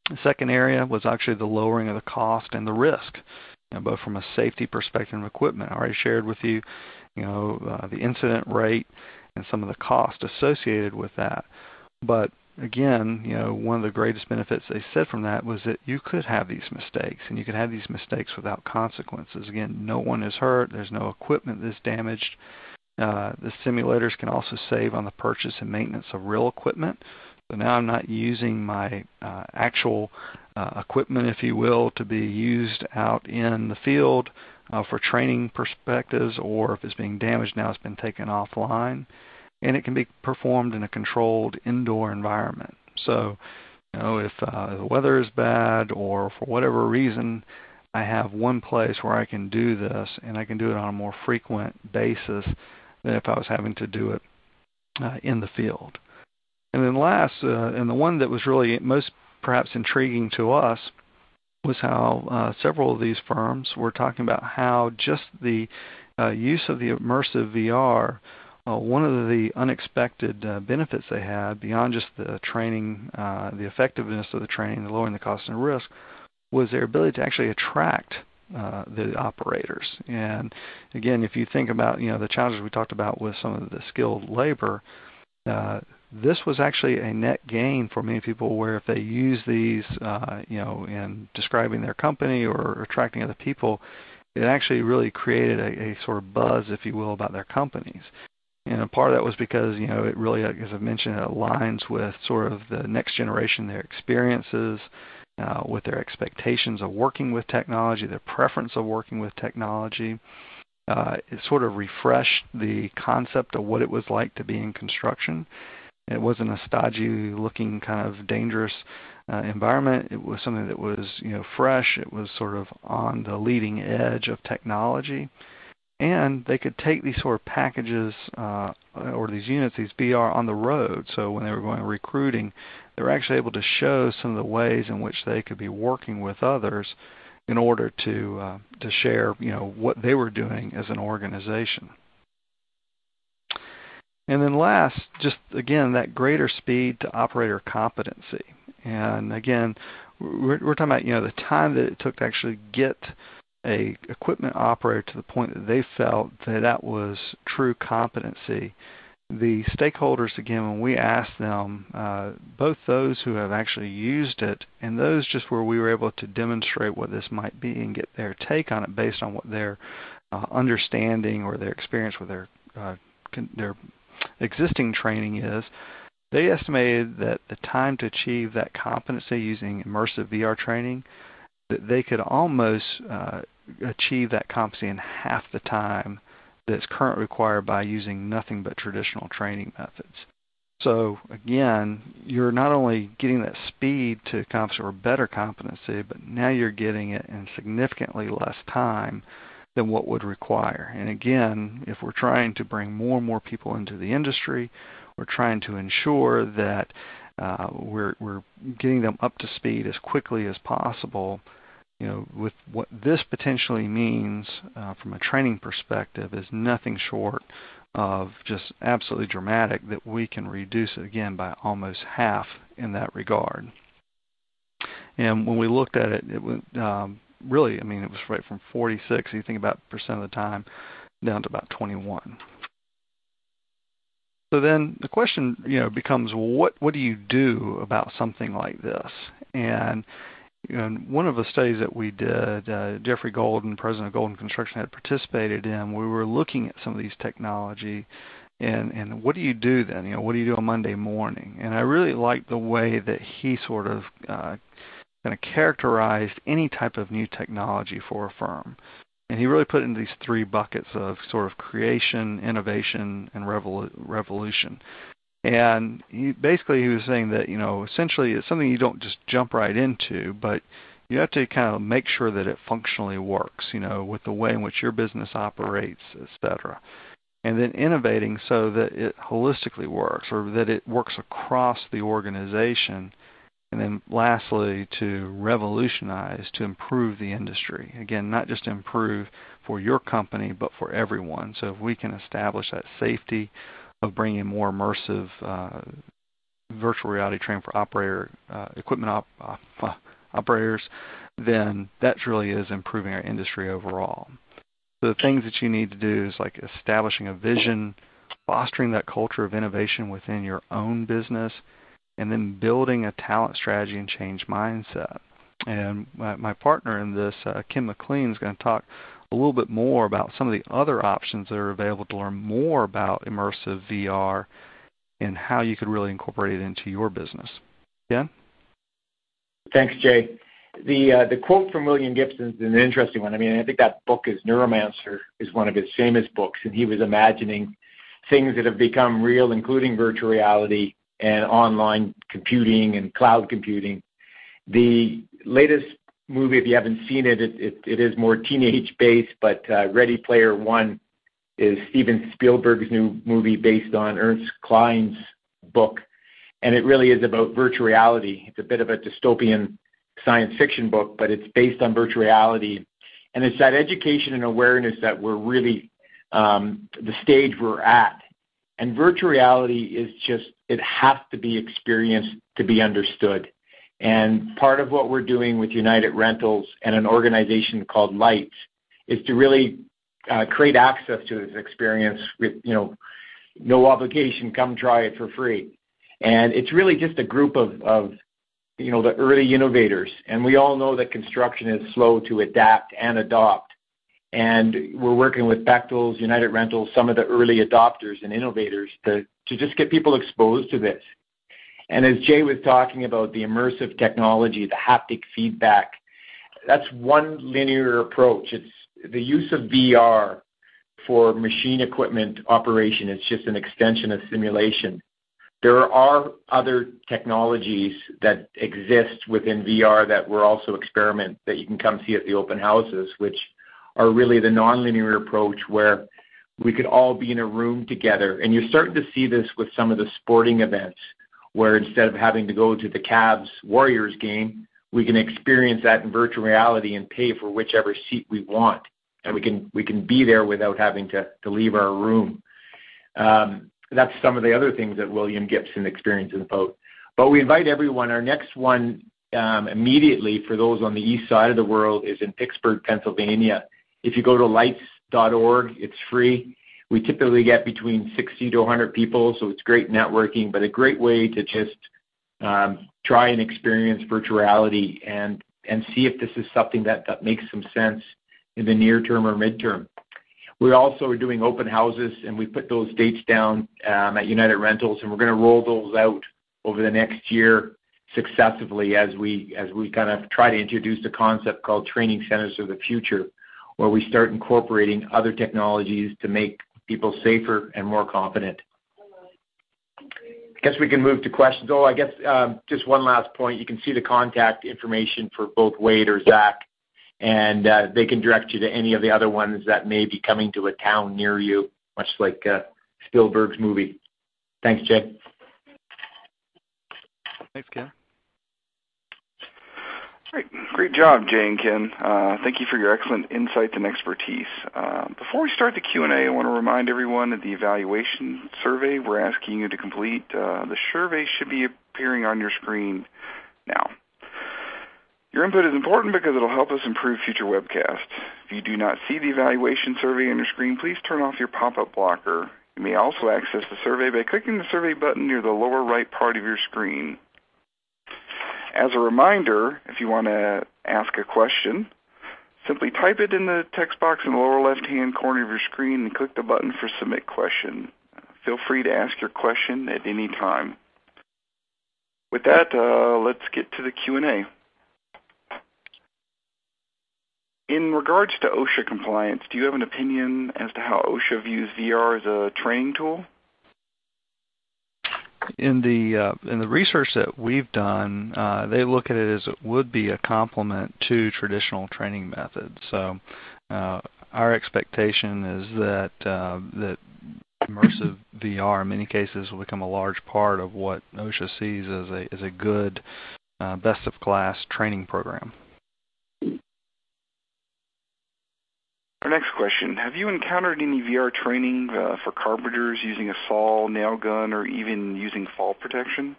The second area was actually the lowering of the cost and the risk, you know, both from a safety perspective of equipment. I already shared with you, you know, uh, the incident rate and some of the cost associated with that. But again, you know, one of the greatest benefits they said from that was that you could have these mistakes, and you could have these mistakes without consequences. Again, no one is hurt. There's no equipment that's damaged. Uh, the simulators can also save on the purchase and maintenance of real equipment. So now I'm not using my uh, actual uh, equipment, if you will, to be used out in the field uh, for training perspectives, or if it's being damaged now, it's been taken offline, and it can be performed in a controlled indoor environment. So, you know, if uh, the weather is bad, or for whatever reason, I have one place where I can do this, and I can do it on a more frequent basis than if I was having to do it uh, in the field. And then last, uh, and the one that was really most perhaps intriguing to us was how uh, several of these firms were talking about how just the uh, use of the immersive VR, uh, one of the unexpected uh, benefits they had beyond just the training, uh, the effectiveness of the training, the lowering the cost and risk, was their ability to actually attract uh, the operators. And again, if you think about you know the challenges we talked about with some of the skilled labor, uh, this was actually a net gain for many people where if they use these uh, you know in describing their company or attracting other people, it actually really created a, a sort of buzz, if you will, about their companies. And part of that was because you know it really, as I've mentioned, it aligns with sort of the next generation, their experiences, uh, with their expectations of working with technology, their preference of working with technology. Uh, it sort of refreshed the concept of what it was like to be in construction. It wasn't a stodgy looking kind of dangerous uh, environment. It was something that was you know fresh. It was sort of on the leading edge of technology, and they could take these sort of packages uh, or these units, these VR, on the road. So when they were going recruiting, they were actually able to show some of the ways in which they could be working with others in order to uh, to share, you know, what they were doing as an organization. And then last, just again, that greater speed to operator competency. And again, we're, we're talking about you know the time that it took to actually get a equipment operator to the point that they felt that that was true competency. The stakeholders, again, when we asked them, uh, both those who have actually used it and those just where we were able to demonstrate what this might be and get their take on it based on what their uh, understanding or their experience with their uh, their existing training is, they estimated that the time to achieve that competency using immersive VR training they could almost uh, achieve that competency in half the time that's currently required by using nothing but traditional training methods. So again, you're not only getting that speed to competency or better competency, but now you're getting it in significantly less time than what would require. And again, if we're trying to bring more and more people into the industry, we're trying to ensure that uh, we're, we're getting them up to speed as quickly as possible you know, with what this potentially means uh, from a training perspective is nothing short of just absolutely dramatic that we can reduce it again by almost half in that regard. And when we looked at it, it went um, really, I mean, it was right from 46, you think about percent of the time, down to about 21. So then the question, you know, becomes, well, what what do you do about something like this? And and one of the studies that we did, uh, Jeffrey Golden, president of Golden Construction, had participated in. We were looking at some of these technology, and and what do you do then? You know, what do you do on Monday morning? And I really liked the way that he sort of uh, kind of characterized any type of new technology for a firm. And he really put into these three buckets of sort of creation, innovation, and revolu- revolution. And he, basically, he was saying that you know essentially it's something you don't just jump right into, but you have to kind of make sure that it functionally works. You know, with the way in which your business operates, etc. And then innovating so that it holistically works, or that it works across the organization. And then lastly, to revolutionize, to improve the industry. Again, not just improve for your company, but for everyone. So if we can establish that safety, of bringing more immersive uh, virtual reality training for operator uh, equipment op, operators, then that really is improving our industry overall. So the things that you need to do is like establishing a vision, fostering that culture of innovation within your own business, and then building a talent strategy and change mindset. And my, my partner in this, uh, Ken McLean, is going to talk a little bit more about some of the other options that are available to learn more about immersive VR and how you could really incorporate it into your business. Ken? Thanks, Jay. The uh, the quote from William Gibson is an interesting one. I mean, I think that book is Neuromancer is one of his famous books, and he was imagining things that have become real, including virtual reality and online computing and cloud computing. The latest movie, if you haven't seen it, it, it, is more teenage based, but uh, Ready Player One is Steven Spielberg's new movie based on Ernest Cline's book, and it really is about virtual reality. It's a bit of a dystopian science fiction book, but it's based on virtual reality. And it's that education and awareness that we're really um, the stage we're at. And virtual reality is just, it has to be experienced to be understood. And part of what we're doing with United Rentals and an organization called Lights is to really uh, create access to this experience with, you know, no obligation, come try it for free. And it's really just a group of, you know, the early innovators. And we all know that construction is slow to adapt and adopt. And we're working with Bechtel's, United Rentals, some of the early adopters and innovators to, to just get people exposed to this. And as Jay was talking about the immersive technology, the haptic feedback, that's one linear approach. It's the use of VR for machine equipment operation. It's just an extension of simulation. There are other technologies that exist within VR that we're also experimenting that you can come see at the open houses, which are really the nonlinear approach where we could all be in a room together. And you're starting to see this with some of the sporting events, where instead of having to go to the Cavs Warriors game, we can experience that in virtual reality and pay for whichever seat we want. And we can we can be there without having to, to leave our room. Um, that's some of the other things that William Gibson experiences about. But we invite everyone. Our next one um, immediately for those on the east side of the world is in Pittsburgh, Pennsylvania. If you go to lights.org, it's free. We typically get between 60 to 100 people, so it's great networking, but a great way to just um, try and experience virtual reality and and see if this is something that, that makes some sense in the near term or midterm. We also are doing open houses, and we put those dates down um, at United Rentals, and we're going to roll those out over the next year successively as we as we kind of try to introduce a concept called training centers of the future, where we start incorporating other technologies to make people safer and more confident. I guess we can move to questions. Oh, I guess um, just one last point. You can see the contact information for both Wade or Zach and uh, they can direct you to any of the other ones that may be coming to a town near you, much like uh, Spielberg's movie. Thanks, Jay. Thanks, Ken. Great, great job, Jay and Ken. Uh, thank you for your excellent insights and expertise. Uh, before we start the Q&A, I want to remind everyone that the evaluation survey we're asking you to complete. Uh, the survey should be appearing on your screen now. Your input is important because it'll help us improve future webcasts. If you do not see the evaluation survey on your screen, please turn off your pop-up blocker. You may also access the survey by clicking the survey button near the lower right part of your screen. As a reminder, if you want to ask a question, simply type it in the text box in the lower left-hand corner of your screen and click the button for Submit Question. Feel free to ask your question at any time. With that, uh, let's get to the Q&A. In regards to OSHA compliance, do you have an opinion as to how OSHA views VR as a training tool? In the uh, in the research that we've done, uh, they look at it as it would be a complement to traditional training methods. So, uh, our expectation is that uh, that immersive VR in many cases will become a large part of what OSHA sees as a as a good uh, best of class training program. Our next question, have you encountered any VR training uh, for carpenters using a saw, nail gun, or even using fall protection?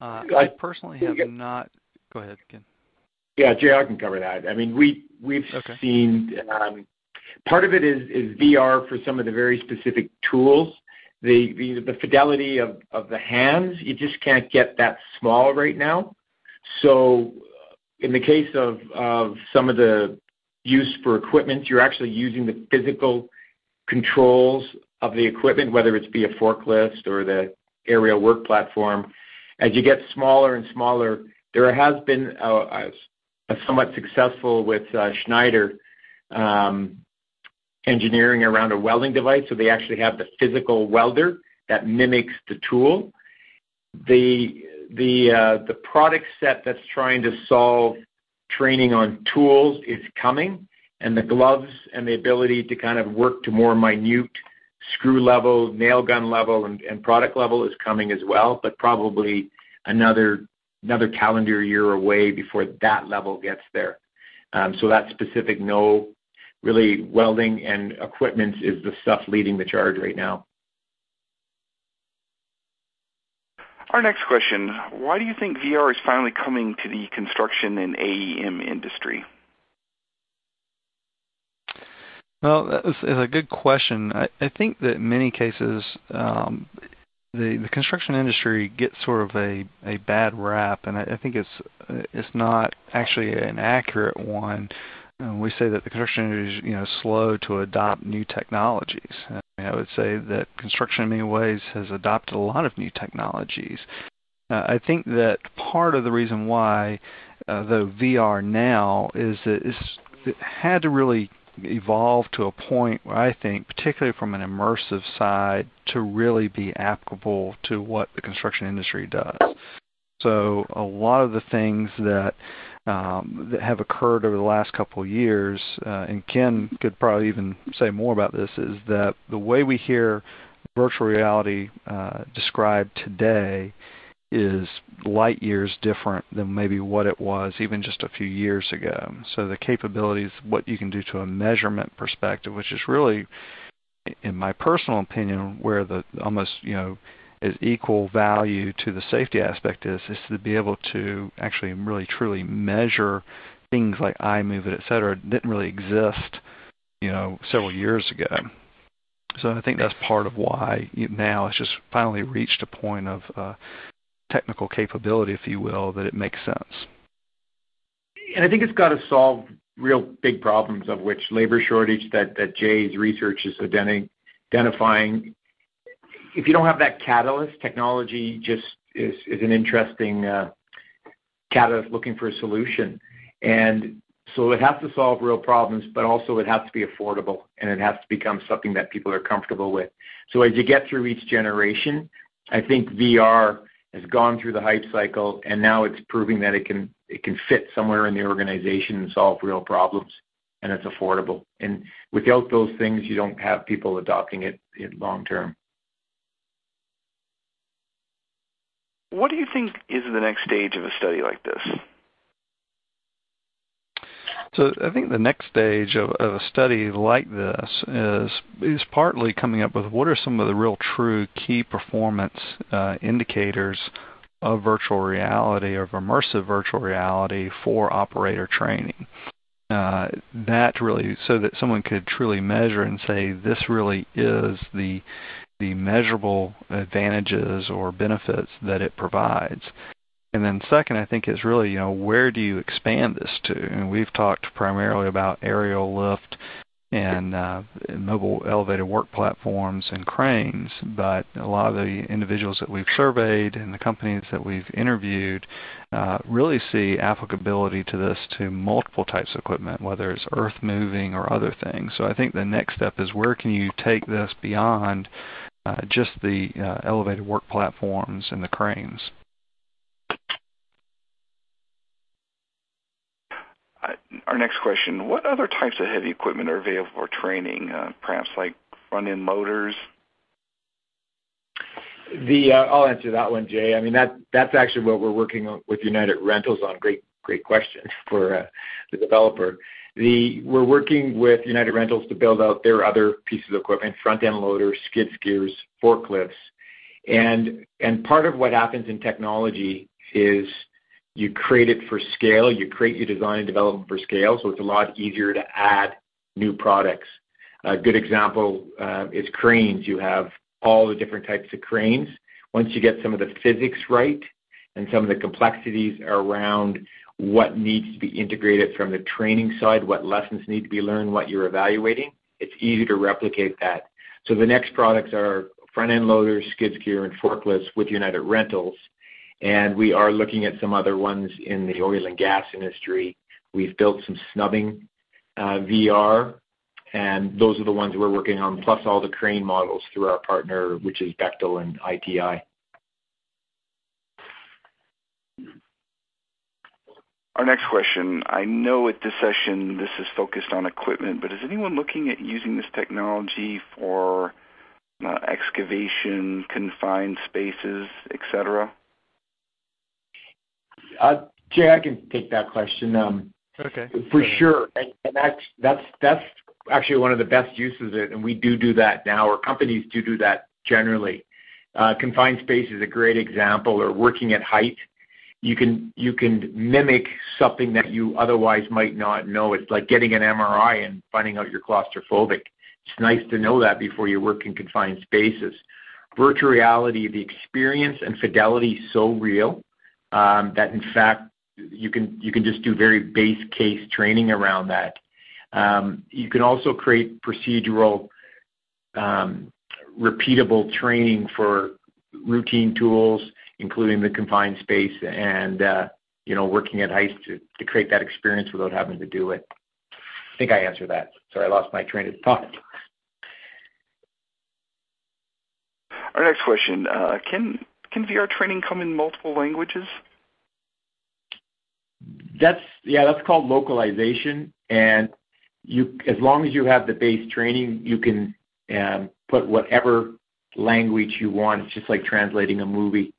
Uh, I personally have not. Go ahead, Ken. Yeah, Jay, I can cover that. I mean, we we've okay. seen um, part of it is is VR for some of the very specific tools. The the, the fidelity of, of the hands, you just can't get that small right now. So, in the case of of some of the use for equipment. You're actually using the physical controls of the equipment, whether it's be a forklift or the aerial work platform. As you get smaller and smaller, there has been a somewhat successful with uh, Schneider um, engineering around a welding device, so they actually have the physical welder that mimics the tool. The uh, product set that's trying to solve training on tools is coming, and the gloves and the ability to kind of work to more minute screw level, nail gun level, and product level is coming as well, but probably another another calendar year away before that level gets there. Um, so that specific, no, really welding and equipment is the stuff leading the charge right now. Our next question, why do you think VR is finally coming to the construction and AEM industry? Well, is a good question. I think that in many cases, um, the construction industry gets sort of a bad rap, and I think it's not actually an accurate one. Uh, we say that the construction industry is slow to adopt new technologies. I would say that construction, in many ways, has adopted a lot of new technologies. Uh, I think that part of the reason why, uh, though VR now, is that it had to really evolve to a point where I think, particularly from an immersive side, to really be applicable to what the construction industry does. So a lot of the things that Um, have occurred over the last couple of years, uh, and Ken could probably even say more about this, is that the way we hear virtual reality uh, described today is light years different than maybe what it was even just a few years ago. So the capabilities, what you can do to a measurement perspective, which is really, in my personal opinion, where the almost is equal value to the safety aspect is is to be able to actually really truly measure things like eye movement, et cetera, didn't really exist you know, several years ago. So I think that's part of why now it's just finally reached a point of uh, technical capability, if you will, that it makes sense. And I think it's got to solve real big problems, of which labor shortage that Jay's research is identifying. If you don't have that catalyst, technology just is an interesting uh, catalyst looking for a solution. And so it has to solve real problems, but also it has to be affordable, and it has to become something that people are comfortable with. So as you get through each generation, I think VR has gone through the hype cycle, and now it's proving that it can fit somewhere in the organization and solve real problems, and it's affordable. And without those things, you don't have people adopting it long term. What do you think is the next stage of a study like this? So I think the next stage of a study like this is is partly coming up with what are some of the real true key performance uh, indicators of virtual reality or of immersive virtual reality for operator training. Uh, that really so that someone could truly measure and say, "This really is the the measurable advantages or benefits that it provides." And then Second, I think is really, you know, where do you expand this to? And we've talked primarily about aerial lift and uh, mobile elevated work platforms and cranes. But a lot of the individuals that we've surveyed and the companies that we've interviewed uh, really see applicability to this to multiple types of equipment, whether it's earth-moving or other things. So I think the next step is where can you take this beyond uh, just the elevated work platforms and the cranes? Our next question, what other types of heavy equipment are available for training, uh, perhaps like front-end loaders? Uh, I'll answer that one, Jay. I mean, that's actually what we're working with United Rentals on. Great question for uh, the developer. We're working with United Rentals to build out their other pieces of equipment, front-end loaders, skid steers, forklifts. Part of what happens in technology is you create it for scale. You create your design and development for scale, so it's a lot easier to add new products. A good example uh, is cranes. You have all the different types of cranes. Once you get some of the physics right and some of the complexities around what needs to be integrated from the training side, what lessons need to be learned, what you're evaluating, it's easy to replicate that. So the next products are front-end loaders, skid steer, and forklifts with United Rentals. And we are looking at some other ones in the oil and gas industry. We've built some snubbing uh, VR, and those are the ones we're working on, plus all the crane models through our partner, which is Bechtel and ITI. Our next question. I know at this session this is focused on equipment, but is anyone looking at using this technology for uh, excavation, confined spaces, etc.? Uh, Jay, I can take that question. Um, okay. For sure. That's, actually one of the best uses of it, and we do do that now, or companies do do that generally. Uh, confined space is a great example, or working at height you can you can mimic something that you otherwise might not know. It's like getting an MRI and finding out you're claustrophobic. It's nice to know that before you work in confined spaces. Virtual reality, the experience and fidelity is so real that in fact you can you can just do very base case training around that. Um, you can also create procedural, um, repeatable training for routine tools including the confined space and uh, you know working at heights to, to create that experience without having to do it. I think I answered that. Sorry, I lost my train of thought. Our next question: uh, Can can VR training come in multiple languages? That's yeah, that's called localization, and you as long as you have the base training, you can um, put whatever language you want. It's just like translating a movie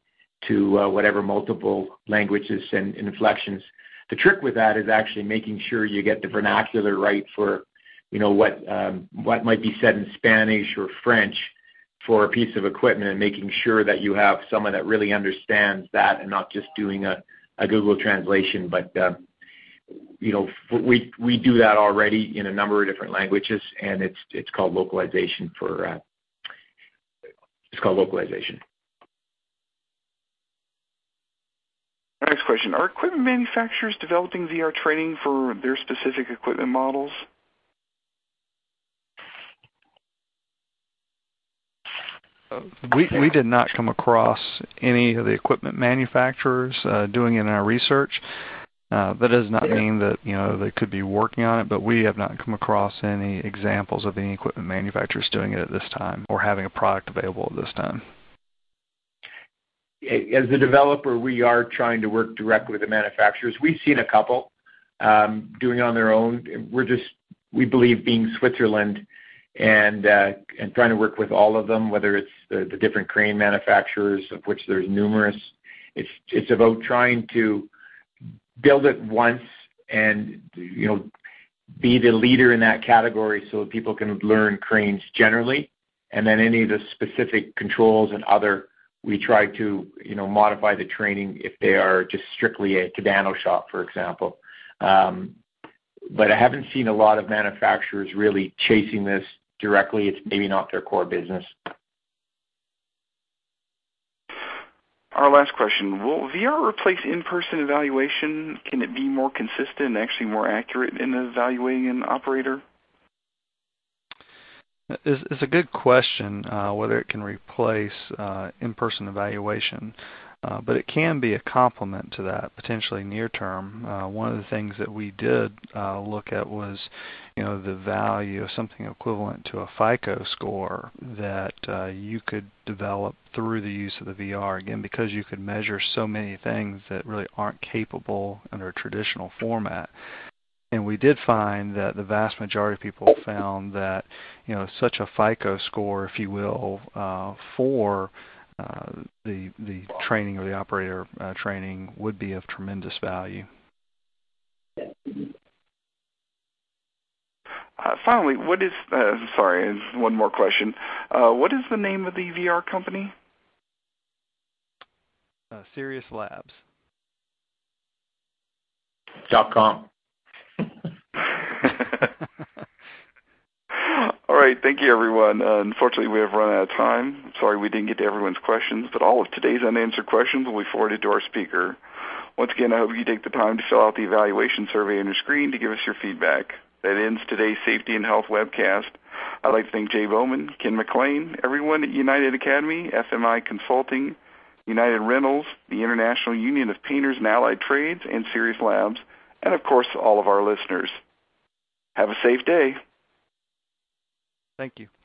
to uh, whatever multiple languages and inflections. The trick with that is actually making sure you get the vernacular right for, you know, what um, what might be said in Spanish or French for a piece of equipment, and making sure that you have someone that really understands that, and not just doing a, Google translation. But uh, you know, we we do that already in a number of different languages, and it's it's called localization for. Uh, it's called localization. Next question. Are equipment manufacturers developing VR training for their specific equipment models? We we did not come across any of the equipment manufacturers uh, doing it in our research. Uh, that does not mean that you know they could be working on it, but we have not come across any examples of any equipment manufacturers doing it at this time or having a product available at this time as a developer, we are trying to work directly with the manufacturers. We've seen a couple um, doing it on their own. We're just, we believe, being Switzerland and uh, and trying to work with all of them, whether it's the, different crane manufacturers, of which there's numerous. It's it's about trying to build it once and you know be the leader in that category so that people can learn cranes generally, and then any of the specific controls and other we try to you know modify the training if they are just strictly a Tadano shop, for example. But I haven't seen a lot of manufacturers really chasing this directly. It's maybe not their core business. Our last question. Will VR replace in-person evaluation? Can it be more consistent and actually more accurate in evaluating an operator? is, is a good question uh, whether it can replace uh, in-person evaluation. Uh, but it can be a complement to that potentially near term. Uh, one of the things that we did uh, look at was, you know, the value of something equivalent to a FICO score that uh, you could develop through the use of the VR. Again, because you could measure so many things that really aren't capable under a traditional format and we did find that the vast majority of people found that you know such a FICO score, if you will, uh, for the the training or the operator uh, training would be of tremendous value. Uh, finally, what is uh, sorry, one more question. Uh, what is the name of the VR company? Uh, Serious Labs. Dot com. all right. Thank you, everyone. Uh, unfortunately, we have run out of time. Sorry we didn't get to everyone's questions, but all of today's unanswered questions will be forwarded to our speaker. Once again, I hope you take the time to fill out the evaluation survey on your screen to give us your feedback. That ends today's Safety and Health webcast. I'd like to thank Jay Bowman, Ken McLean, everyone at United Academy, FMI Consulting, United Rentals, the International Union of Painters and Allied Trades, and Serious Labs, and of course all of our listeners. Have a safe day. Thank you.